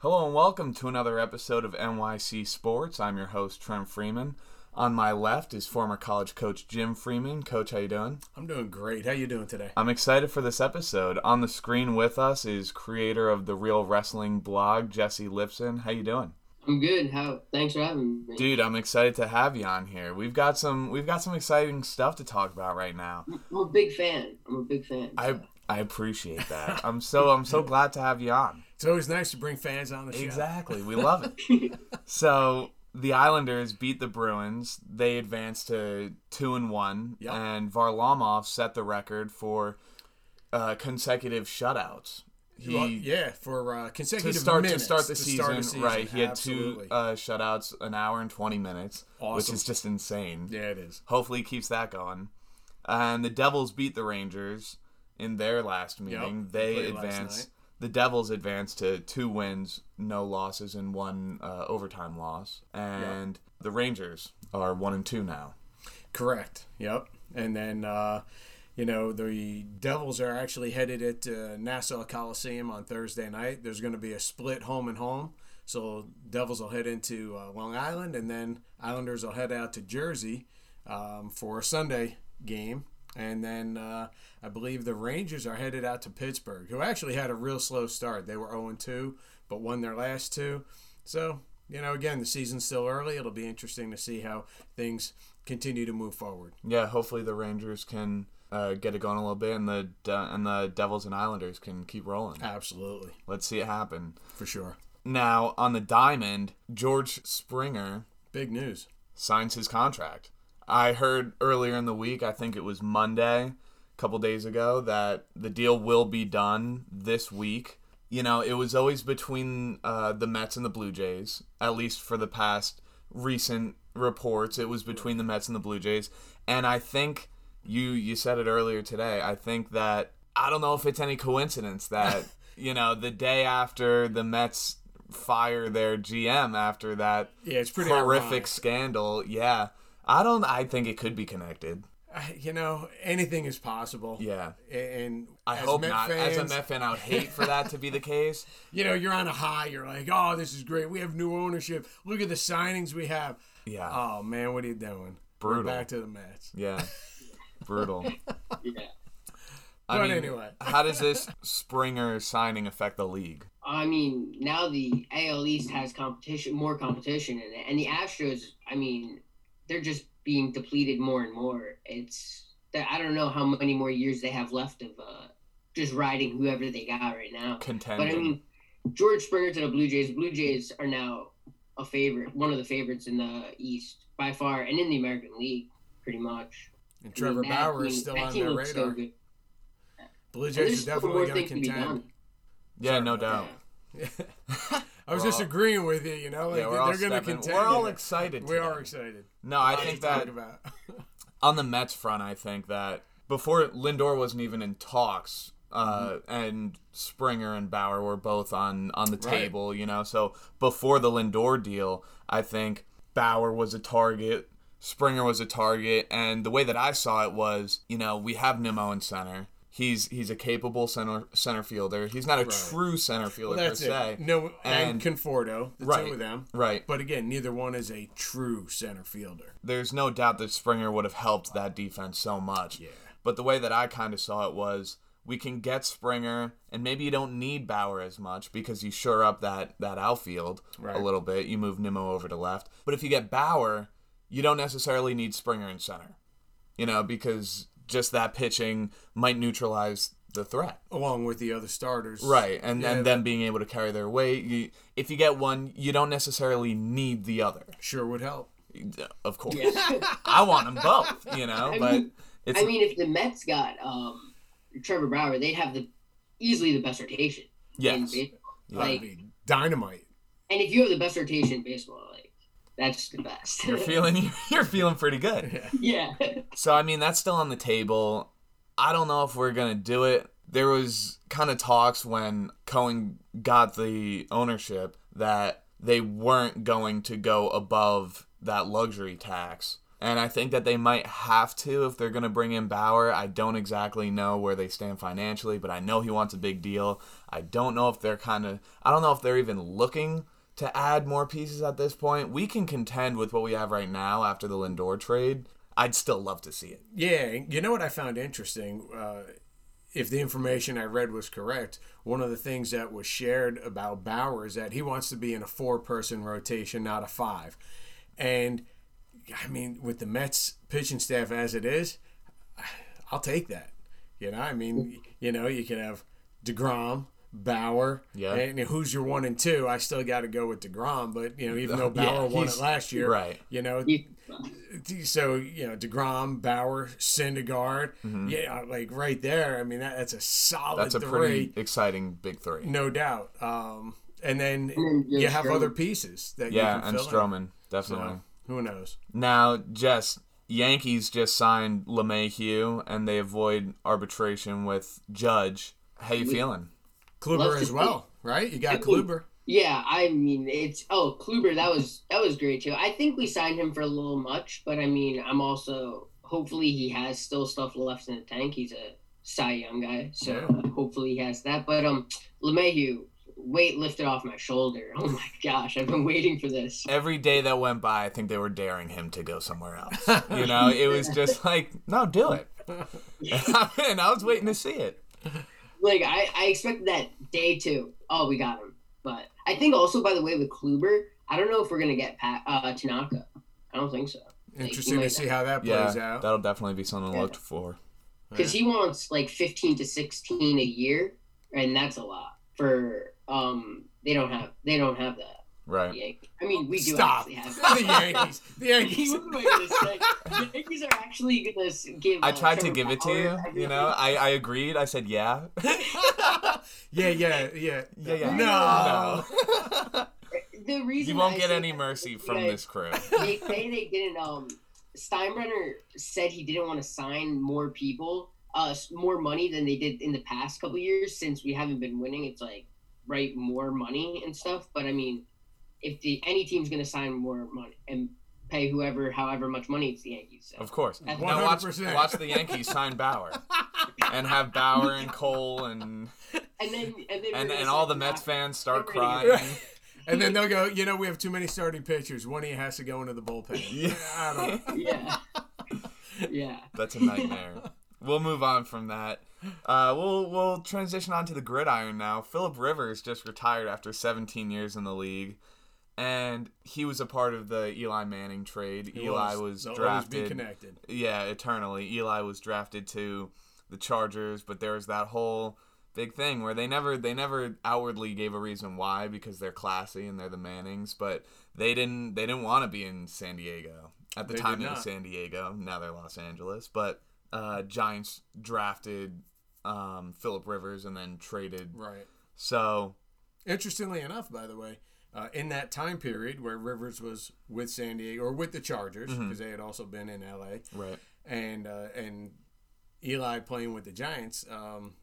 Hello and welcome to another episode of NYC Sports. I'm your host Trent Freeman. On my left is former college coach Jim Freeman. Coach, how you doing? I'm doing great. How you doing today? I'm excited for this episode. On the screen with us is creator of the Real Wrestling blog, Jesse Lipson. How you doing? I'm good. How? Thanks for having me. Dude, I'm excited to have you on here. We've got some we've got some exciting stuff to talk about right now. I'm a big fan. I'm a big fan. I I appreciate that. I'm so I'm so glad to have you on. It's always nice to bring fans on the show. Exactly. We love it. so the Islanders beat the Bruins. They advanced to two and one, Yep. and Varlamov set the record for uh, consecutive shutouts. He Well, yeah, for uh, to consecutive start minutes to start the, to season, start a season, right? He had two uh, shutouts, an hour and twenty minutes, which is just insane. yeah, it is. Hopefully, he keeps that going. And the Devils beat the Rangers in their last meeting. they they played last The Devils advance to two wins, no losses, and one uh, overtime loss. And the Rangers are one and two now. Correct. Yep. And then, uh, you know, the Devils are actually headed at uh, Nassau Coliseum on Thursday night. There's going to be a split home and home. So Devils will head into uh, Long Island, and then Islanders will head out to Jersey um, for a Sunday game. And then uh, I believe the Rangers are headed out to Pittsburgh, who actually had a real slow start. They were 0 2, but won their last two. So, you know, again, the season's still early. It'll be interesting to see how things continue to move forward. Yeah, hopefully the Rangers can uh, get it going a little bit, and the De- and the Devils and Islanders can keep rolling. Absolutely, Let's see it happen. for sure. Now on the diamond, George Springer Big news. signs his contract. I heard earlier in the week, I think it was Monday, a couple days ago, that the deal will be done this week. You know, it was always between uh, the Mets and the Blue Jays, at least for the past recent reports. It was between the Mets and the Blue Jays. And I think you you said it earlier today. I think that I don't know if it's any coincidence that, you know, the day after the Mets fire their GM after that Yeah, it's pretty horrific ironic. scandal. Yeah. I don't I think it could be connected. Uh, You know, anything is possible. Yeah. And I hope Met not. Fans, As a Met fan, I would hate for that to be the case. you know, you're on a high. You're like, oh, this is great. We have new ownership. Look at the signings we have. Yeah. Oh man, what are you doing? We're back to the Mets. Yeah. Brutal. yeah. I But mean, anyway. how does this Springer signing affect the league? I mean, now the AL East has competition, more competition in it, and the Astros. I mean, they're just being depleted more and more. It's that I don't know how many more years they have left of uh, just riding whoever they got right now. Contending. But I mean, George Springer to the Blue Jays. Blue Jays are now a favorite, one of the favorites in the East by far, and in the American League, pretty much. And I Trevor mean, that Bauer is still on team their so radar. good. Blue Jays are definitely going to things to be contend. yeah, no doubt. I was just all- agreeing with you. You know, like Yeah, they're going to contend. We're all excited. We today. are excited. No, I think that about. on the Mets front, I think that before Lindor wasn't even in talks, uh, and Springer and Bauer were both on on the Right. table, you know. So before the Lindor deal, I think Bauer was a target, Springer was a target, and the way that I saw it was, you know, we have Nimmo in center. He's he's a capable center center fielder. He's not a Right. true center fielder Well, that's per se. it. No, and, And- Conforto, the Right. two of them. Right. But again, neither one is a true center fielder. There's no doubt that Springer would have helped that defense so much. Yeah. But the way that I kind of saw it was we can get Springer, and maybe you don't need Bauer as much because you shore up that, that outfield Right. a little bit. You move Nimmo over to left. But if you get Bauer, you don't necessarily need Springer in center, you know, because just that pitching might neutralize the threat. Along with the other starters. Right. And, Yeah, and them being able to carry their weight. You, if you get one, you don't necessarily need the other. Sure would help. Of course. Yeah. I want them both, you know, I but mean- it's I mean, if the Mets got um, Trevor Bauer, they'd have the easily the best rotation in yes. baseball. Yeah. That'd Like, dynamite. and if you have the best rotation in baseball, like that's the best. You're feeling you're feeling pretty good. Yeah. yeah. So I mean that's still on the table. I don't know if we're gonna do it. There was kind of talks when Cohen got the ownership that they weren't going to go above that luxury tax And I think that they might have to if they're going to bring in Bauer. I don't exactly know where they stand financially, but I know he wants a big deal. I don't know if they're kind of, I don't know if they're even looking to add more pieces at this point. We can contend with what we have right now after the Lindor trade. I'd still love to see it. Yeah, you know what I found interesting? Uh, if the information I read was correct, one of the things that was shared about Bauer is that he wants to be in a four person rotation, not a five. And I mean, with the Mets pitching staff as it is, I'll take that. You know, I mean, you know, you can have DeGrom, Bauer, Yeah. and who's your one and two? I still got to go with DeGrom, but you know, even though Bauer won it last year, right. You know, so you know Degrom, Bauer, Syndergaard, yeah, like right there. I mean, that, that's a solid Mm-hmm. That's a three, pretty exciting big three. no doubt. Um, and then then you have Stroman. other pieces that Yeah, you can and fill Stroman, in. definitely. So, who knows? Now, Jess, Yankees just signed LeMahieu and they avoid arbitration with Judge. How you feeling? Kluber Love to as see well, right? You got I Kluber. Yeah, I mean it's oh Kluber that was that was great too. I think we signed him for a little much, but I mean I'm also hopefully he has still stuff left in the tank. He's a Cy Young guy, so Yeah. uh, hopefully he has that. But um, LeMahieu, weight lifted off my shoulder. Oh my gosh, I've been waiting for this. Every day that went by, I think they were daring him to go somewhere else. You know, it was just like, no, do it. and I was waiting to see it. Like I, I expected that day two. Oh, we got him. But I think also by the way with Kluber, I don't know if we're gonna get Pat, uh, Tanaka. I don't think so. Interesting to might see how that plays Yeah, out. that'll definitely be something to Yeah. look for. because he wants like 15 to 16 a year and that's a lot for um they don't have they don't have that Right. Yankees. i mean we do Stop. actually have the Yankees. The Yankees. What am I gonna say? The Yankees are actually gonna s- give. I tried to give it to you. You know, I, I agreed. I said yeah. yeah, yeah, yeah. Yeah, yeah. No. No. the reason you won't I get any mercy from this crew. They say they didn't. Um, Steinbrenner said he didn't want to sign more people, uh, more money than they did in the past couple years since we haven't been winning. It's like right more money and stuff. But I mean, if the any team's gonna sign more money and pay whoever however much money, it's the Yankees. So. Of course. That's Now watch, 100%. watch the Yankees sign Bauer and have Bauer and Cole and And then and then and, and all the Mets fans start They're crying. And then they'll go, you know, we have too many starting pitchers. One of you has to go into the bullpen. Yeah. I don't Yeah. yeah. That's a nightmare. we'll move on from that. Uh, we'll we'll transition on to the gridiron now. Philip Rivers just retired after 17 years in the league, and he was a part of the Eli Manning trade. He Eli was, They'll drafted. be connected. Yeah, eternally. Eli was drafted to the Chargers, but there was that whole big thing where they never they never outwardly gave a reason why because they're classy and they're the Mannings, but they didn't they didn't want to be in San Diego. At the They time it was. San Diego, now they're Los Angeles, but uh, Giants drafted um, Philip Rivers and then traded. Right. So Interestingly enough, by the way, uh, in that time period where Rivers was with San Diego or with the Chargers, Mm-hmm. because they had also been in LA, right, and uh, and Eli playing with the Giants, um,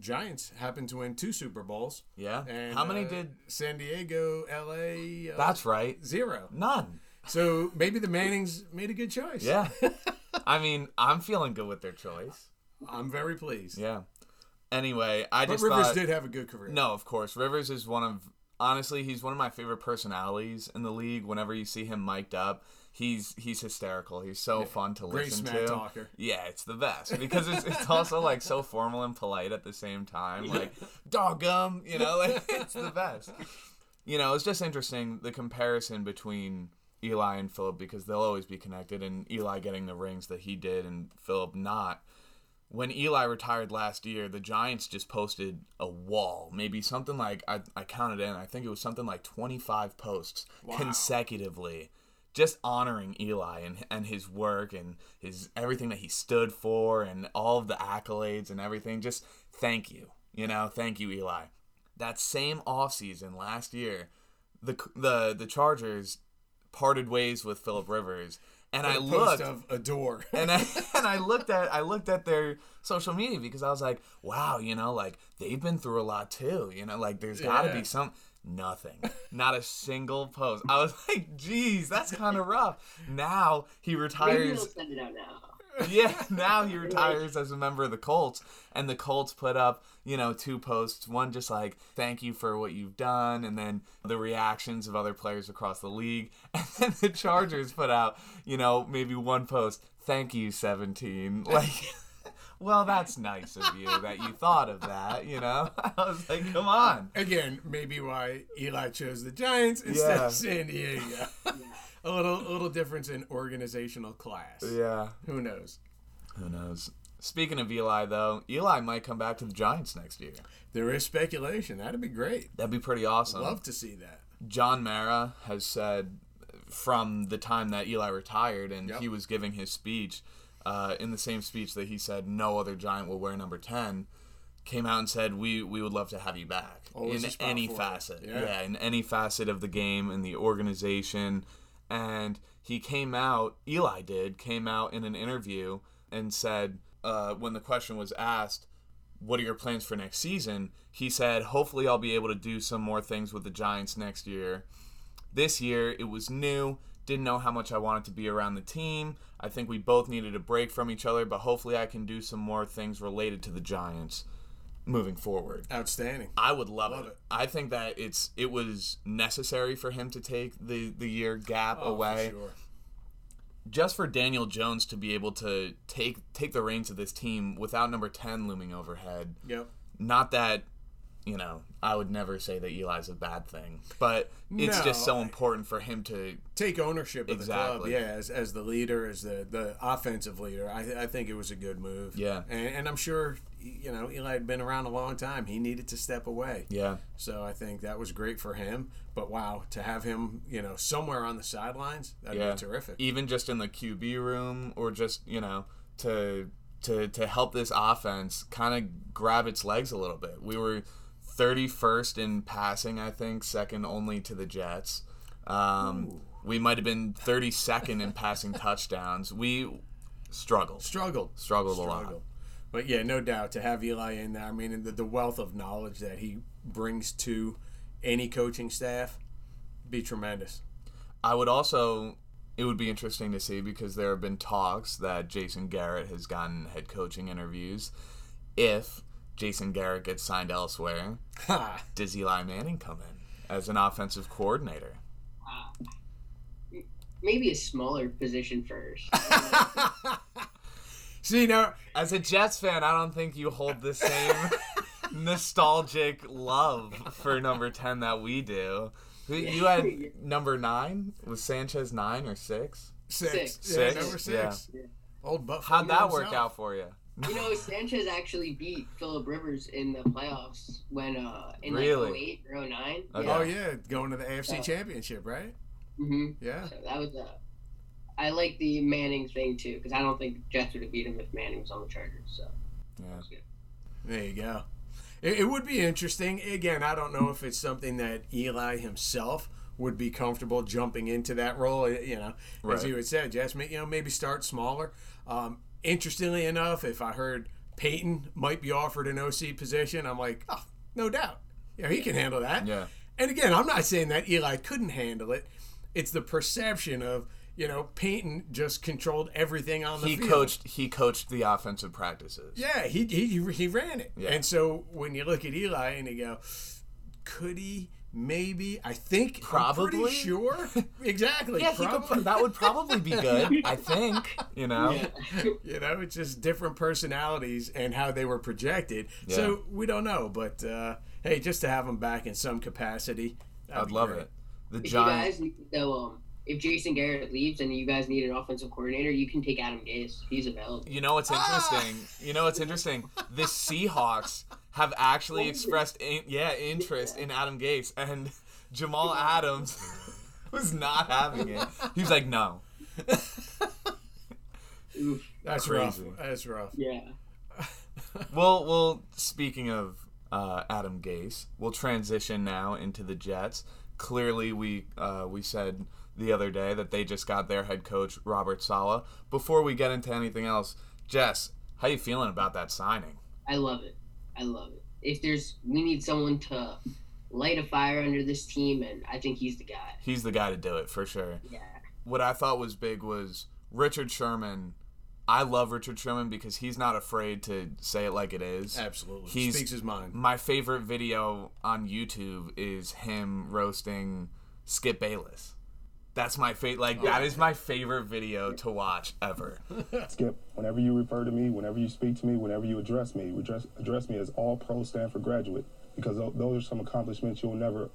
Giants happened to win two Super Bowls. yeah. And How many uh, did? San Diego, LA? Uh, That's right. zero. None. So maybe the Mannings made a good choice. Yeah. I mean, I'm feeling good with their choice. I'm very pleased. Yeah. Anyway, I But just Rivers thought, did have a good career. No, of course. Rivers is one of honestly, he's one of my favorite personalities in the league. Whenever you see him mic'd up, he's he's hysterical. He's so fun to Great listen to. talker. Yeah, it's the best because it's, it's also like so formal and polite at the same time. Like doggum, you know, like it's the best. You know, it's just interesting the comparison between Eli and Philip because they'll always be connected, and Eli getting the rings that he did and Philip not when Eli retired last year, the Giants just posted a wall, maybe something like I, I counted in. I think it was something like 25 posts consecutively, just honoring Eli and and his work and his everything that he stood for and all of the accolades and everything. Just thank you, you know, thank you, Eli. That same offseason last year, the the the Chargers parted ways with Philip Rivers, and I looked of adore. and I and I looked at I looked at their social media because I was like, wow, you know, like they've been through a lot too. You know, like there's got to Yeah. be some. Nothing. Not a single post. I was like, geez, that's kind of rough. Now he Maybe retires. they'll send it out now. yeah, now he retires as a member of the Colts, and the Colts put up, you know, two posts. One just like, "Thank you for what you've done," and then the reactions of other players across the league. And then the Chargers put out, you know, maybe one post, "Thank you, 17." Like, well, that's nice of you that you thought of that. You know, I was like, come on. Again, maybe why Eli chose the Giants instead Yeah. of San Diego. A little, a little difference in organizational class. Yeah. Who knows? Who knows? Speaking of Eli, though, Eli might come back to the Giants next year. There is speculation. That'd be great. That'd be pretty awesome. Love to see that. John Mara has said from the time that Eli retired and Yep. he was giving his speech, uh, in the same speech that he said no other Giant will wear number 10, came out and said we, we would love to have you back Always in any facet. Yeah. yeah, in any facet of the game, in the organization. And he came out, Eli did, came out in an interview and said, uh, when the question was asked, what are your plans for next season? He said, hopefully I'll be able to do some more things with the Giants next year. This year, it was new. Didn't know how much I wanted to be around the team. I think we both needed a break from each other, but hopefully I can do some more things related to the Giants moving forward. Outstanding. I would love, Love it. it. I think that it's it was necessary for him to take the the year gap Oh, for away sure. just for Daniel Jones to be able to take take the reins of this team without number 10 looming overhead. Yep. Not that you know, I would never say that Eli's a bad thing, but it's No, just so important for him to Take ownership of the club. Exactly. Yeah, as, as the leader, as the, the offensive leader. I, I think it was a good move. Yeah. And, and I'm sure, you know, Eli had been around a long time. He needed to step away. yeah. So I think that was great for him. But wow, to have him, you know, somewhere on the sidelines, that'd Yeah. be terrific. Even just in the QB room or just, you know, to to to help this offense kind of grab its legs a little bit. We were 31st in passing, I think, second only to the Jets. Um, we might have been 32nd in passing touchdowns. We struggled. Struggled. Struggled a lot. Struggled. But yeah, no doubt to have Eli in there. I mean, the, the wealth of knowledge that he brings to any coaching staff be tremendous. I would also it would be interesting to see because there have been talks that Jason Garrett has gotten head coaching interviews. If Jason Garrett gets signed elsewhere, Ha! does Eli Manning come in as an offensive coordinator? Uh, maybe a smaller position first. See now, As a Jets fan, I don't think you hold the same nostalgic love for number 10 that we do. You had number 9? Was Sanchez 9 or 6? six, Six. yeah, Six? number six, Yeah. old Buff. How'd that work out for you? You know, Sanchez actually beat Philip Rivers in the playoffs when uh in like Really? 08 or 09. Okay. Oh yeah, going to the AFC Yeah. Championship, right? Mm-hmm. Yeah. So that was uh I like the Manning thing too because I don't think the Jets would have beat him if Manning was on the Chargers. So Yeah. that's good. There you go. It, it would be interesting. Again, I don't know if it's something that Eli himself would be comfortable jumping into that role. You know, as you had said, Jess, ma- you know, maybe start smaller. Um, interestingly enough, if I heard Peyton might be offered an OC position, I'm like, oh, no doubt. Yeah, he can handle that. Yeah. And again, I'm not saying that Eli couldn't handle it. It's the perception of you know Peyton just controlled everything on the He field. coached he coached the offensive practices. Yeah, he he he ran it. Yeah. And so when you look at Eli and you go, could he? Maybe. I think. I'm Probably. pretty sure. exactly. Yeah, he could, that would probably be good. I think. You know. you know, it's just different personalities and how they were projected. Yeah. So we don't know, but uh, hey, just to have him back in some capacity, I'd love great. it. The If you Giants. guys need though, um, if Jason Garrett leaves and you guys need an offensive coordinator, you can take Adam Gase. He's available. You know what's interesting? You know what's interesting? The Seahawks have actually expressed in, yeah interest in Adam Gase, and Jamal Adams was not having it. He was like, no. Oof. That's Crazy. rough. That's rough. Yeah. Well, well. Speaking of uh, Adam Gase, we'll transition now into the Jets. Clearly, we uh, we said the other day that they just got their head coach Robert Saleh. Before we get into anything else, Jess, how you feeling about that signing? I love it. I love it. If there's, we need someone to light a fire under this team, and I think he's the guy. He's the guy to do it for sure. Yeah. What I thought was big was Richard Sherman. I love Richard Sherman because he's not afraid to say it like it is. Absolutely. he Speaks his mind. My favorite video on YouTube is him roasting Skip Bayless. That's my favorite. Like that is my favorite video to watch ever. Skip, whenever you refer to me, whenever you speak to me, whenever you address me, address, address me as all pro Stanford graduate because those are some accomplishments you'll never,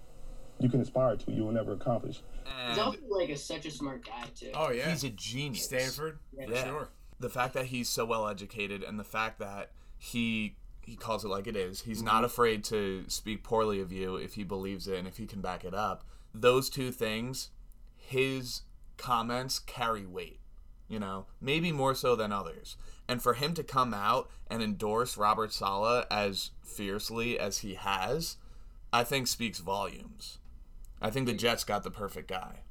you can aspire to, you will never accomplish. He's also like a, such a smart guy too. Oh yeah. he's a genius. Stanford. Yeah. Sure. The fact that he's so well educated and the fact that he he calls it like it is he's not mhm. afraid to speak poorly of you if he believes it and if he can back it up. Those two things his comments carry weight you know maybe more so than others. And for him to come out and endorse robert saleh as fiercely as he has i think speaks volumes. I think the jets got the perfect guy.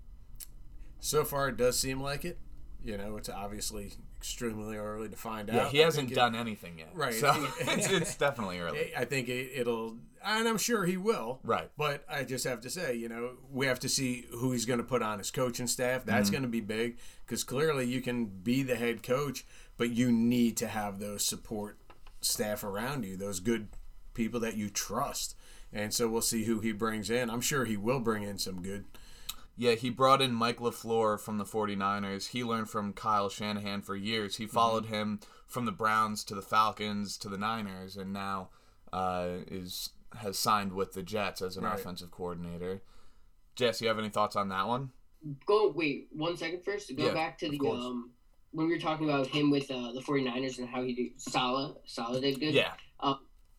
So far, it does seem like it. You know, it's obviously extremely early to find yeah out. he hasn't think it- done anything yet Right. so it's, it's definitely early I think it, it'll, and I'm sure he will. Right. But I just have to say, you know, we have to see who he's going to put on his coaching staff. That's Mm-hmm. going to be big because clearly you can be the head coach, but you need to have those support staff around you, those good people that you trust. And so we'll see who he brings in. I'm sure he will bring in some good. Yeah, he brought in Mike LaFleur from the 49ers. He learned from Kyle Shanahan for years. He followed him from the Browns to the Falcons to the Niners and now uh, is has signed with the Jets as an Right. offensive coordinator. Jess, you have any thoughts on that one? Go wait one second first. Go Yeah, back to the um when we were talking about him with uh, the 49ers and how he did Saleh. Saleh did good. Yeah.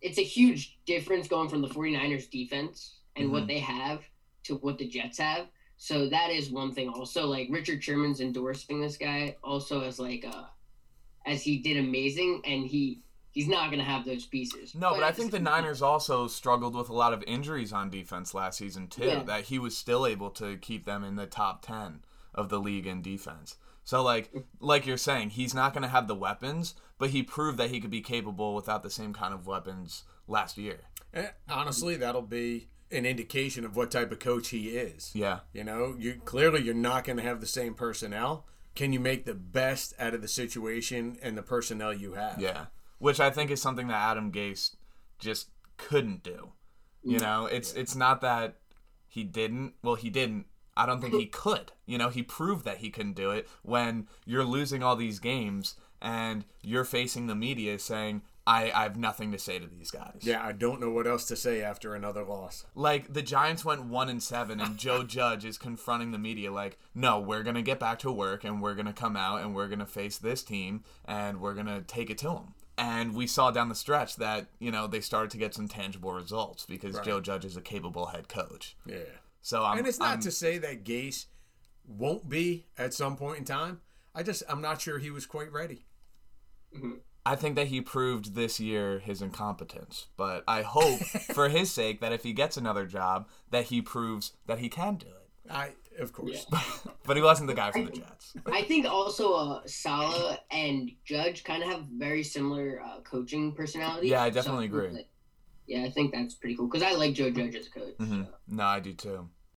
it's a huge difference going from the 49ers defense and Mhm. what they have to what the Jets have. So that is one thing also like Richard Sherman's endorsing this guy also as like uh as he did amazing and he he's not going to have those pieces. No, but I think the same time- Niners also struggled with a lot of injuries on defense last season too. Yeah. That he was still able to keep them in the top ten of the league in defense. So like like you're saying, he's not going to have the weapons, but he proved that he could be capable without the same kind of weapons last year. Eh, honestly, that'll be an indication of what type of coach he is. Yeah, You know, you clearly you're not going to have the same personnel. Can you make the best out of the situation and the personnel you have? yeah. Which I think is something that Adam Gase just couldn't do. You mm. know, it's it's not that he didn't. Well, he didn't. I don't think he could. You know, he proved that he couldn't do it when you're losing all these games and you're facing the media saying, I, I have nothing to say to these guys. Yeah, I don't know what else to say after another loss. Like the Giants went one and seven, and Joe Judge is confronting the media like, "No, we're gonna get back to work, and we're gonna come out, and we're gonna face this team, and we're gonna take it to them." And we saw down the stretch that you know they started to get some tangible results because Right. Joe Judge is a capable head coach. Yeah. So I'm, and it's not I'm- to say that Gase won't be at some point in time. I just I'm not sure he was quite ready. Mm-hmm. I think that he proved this year his incompetence, but I hope for his sake that if he gets another job, that he proves that he can do it. I of course. But he wasn't the guy for the Jets. I think also uh, Saleh and Judge kind of have very similar uh, coaching personalities. Yeah, I definitely So think agree. that- yeah, I think that's pretty cool because I like Joe Judge as a coach. Mhm. so. No, I do too.